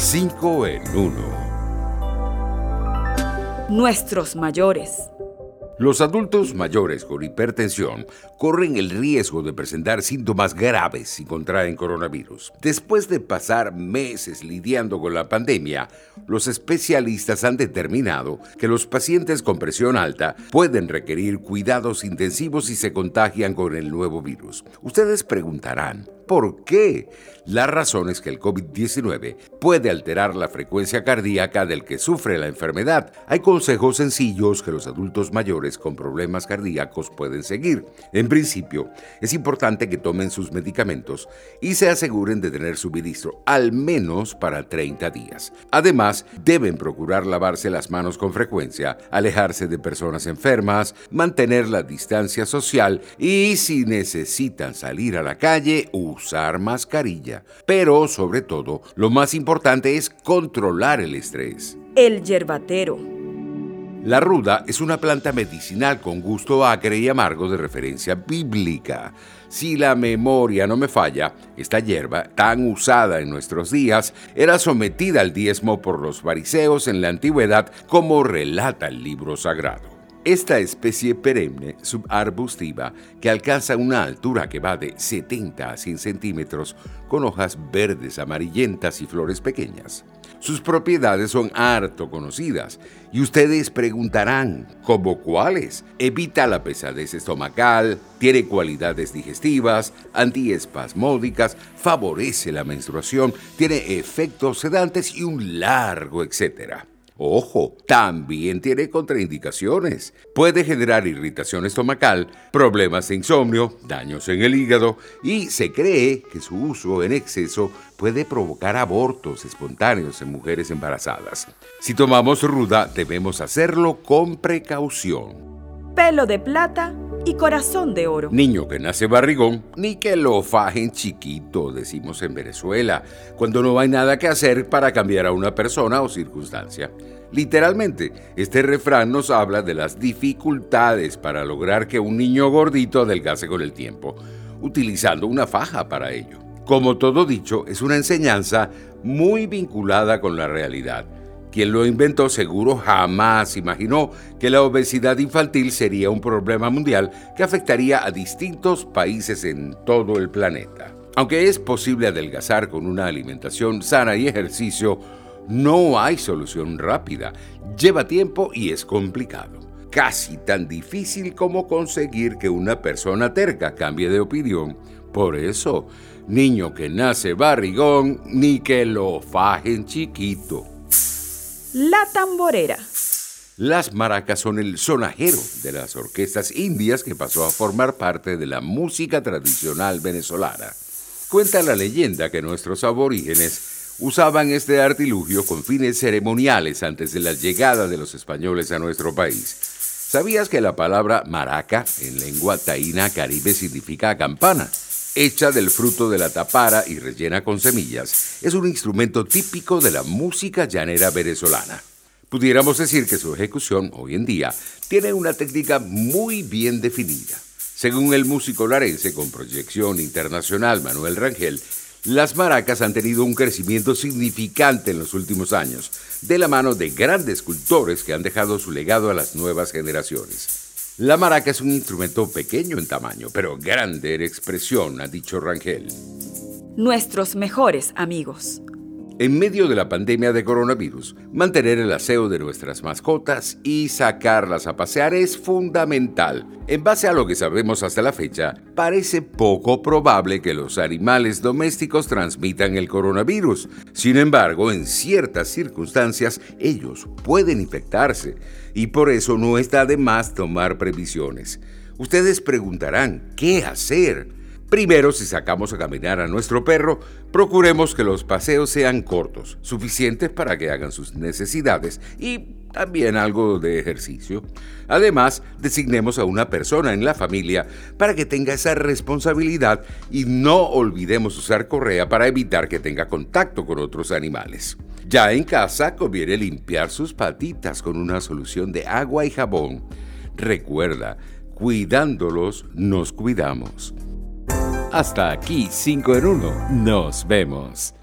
5 en 1. Nuestros mayores. Los adultos mayores con hipertensión corren el riesgo de presentar síntomas graves si contraen coronavirus. Después de pasar meses lidiando con la pandemia, los especialistas han determinado que los pacientes con presión alta pueden requerir cuidados intensivos si se contagian con el nuevo virus. Ustedes preguntarán, ¿Por qué? La razón es que el COVID-19 puede alterar la frecuencia cardíaca del que sufre la enfermedad. Hay consejos sencillos que los adultos mayores con problemas cardíacos pueden seguir. En principio, es importante que tomen sus medicamentos y se aseguren de tener suministro al menos para 30 días. Además, deben procurar lavarse las manos con frecuencia, alejarse de personas enfermas, mantener la distancia social y si necesitan salir a la calle, usar mascarilla. Pero, sobre todo, lo más importante es controlar el estrés. El yerbatero. La ruda es una planta medicinal con gusto acre y amargo de referencia bíblica. Si la memoria no me falla, esta hierba, tan usada en nuestros días, era sometida al diezmo por los fariseos en la antigüedad, como relata el libro sagrado. Esta especie perenne subarbustiva, que alcanza una altura que va de 70 a 100 centímetros, con hojas verdes amarillentas y flores pequeñas. Sus propiedades son harto conocidas y ustedes preguntarán, ¿cómo cuáles? Evita la pesadez estomacal, tiene cualidades digestivas, antiespasmódicas, favorece la menstruación, tiene efectos sedantes y un largo etcétera. Ojo, también tiene contraindicaciones. Puede generar irritación estomacal, problemas de insomnio, daños en el hígado y se cree que su uso en exceso puede provocar abortos espontáneos en mujeres embarazadas. Si tomamos ruda, debemos hacerlo con precaución. Pelo de plata y corazón de oro. Niño que nace barrigón, ni que lo fajen chiquito, decimos en Venezuela, cuando no hay nada que hacer para cambiar a una persona o circunstancia. Literalmente, este refrán nos habla de las dificultades para lograr que un niño gordito adelgace con el tiempo, utilizando una faja para ello. Como todo dicho, es una enseñanza muy vinculada con la realidad quien lo inventó seguro jamás imaginó que la obesidad infantil sería un problema mundial que afectaría a distintos países en todo el planeta. Aunque es posible adelgazar con una alimentación sana y ejercicio, no hay solución rápida. Lleva tiempo y es complicado. Casi tan difícil como conseguir que una persona terca cambie de opinión. Por eso, niño que nace barrigón, ni que lo fajen chiquito. La tamborera. Las maracas son el sonajero de las orquestas indias que pasó a formar parte de la música tradicional venezolana. Cuenta la leyenda que nuestros aborígenes usaban este artilugio con fines ceremoniales antes de la llegada de los españoles a nuestro país. ¿Sabías que la palabra maraca en lengua taína caribe significa campana? hecha del fruto de la tapara y rellena con semillas, es un instrumento típico de la música llanera venezolana. Pudiéramos decir que su ejecución hoy en día tiene una técnica muy bien definida. Según el músico larense con proyección internacional Manuel Rangel, las maracas han tenido un crecimiento significante en los últimos años, de la mano de grandes cultores que han dejado su legado a las nuevas generaciones. La maraca es un instrumento pequeño en tamaño, pero grande en expresión, ha dicho Rangel. Nuestros mejores amigos. En medio de la pandemia de coronavirus, mantener el aseo de nuestras mascotas y sacarlas a pasear es fundamental. En base a lo que sabemos hasta la fecha, parece poco probable que los animales domésticos transmitan el coronavirus. Sin embargo, en ciertas circunstancias, ellos pueden infectarse y por eso no está de más tomar previsiones. Ustedes preguntarán, ¿qué hacer? Primero, si sacamos a caminar a nuestro perro, procuremos que los paseos sean cortos, suficientes para que hagan sus necesidades y también algo de ejercicio. Además, designemos a una persona en la familia para que tenga esa responsabilidad y no olvidemos usar correa para evitar que tenga contacto con otros animales. Ya en casa conviene limpiar sus patitas con una solución de agua y jabón. Recuerda, cuidándolos nos cuidamos. Hasta aquí 5 en 1. Nos vemos.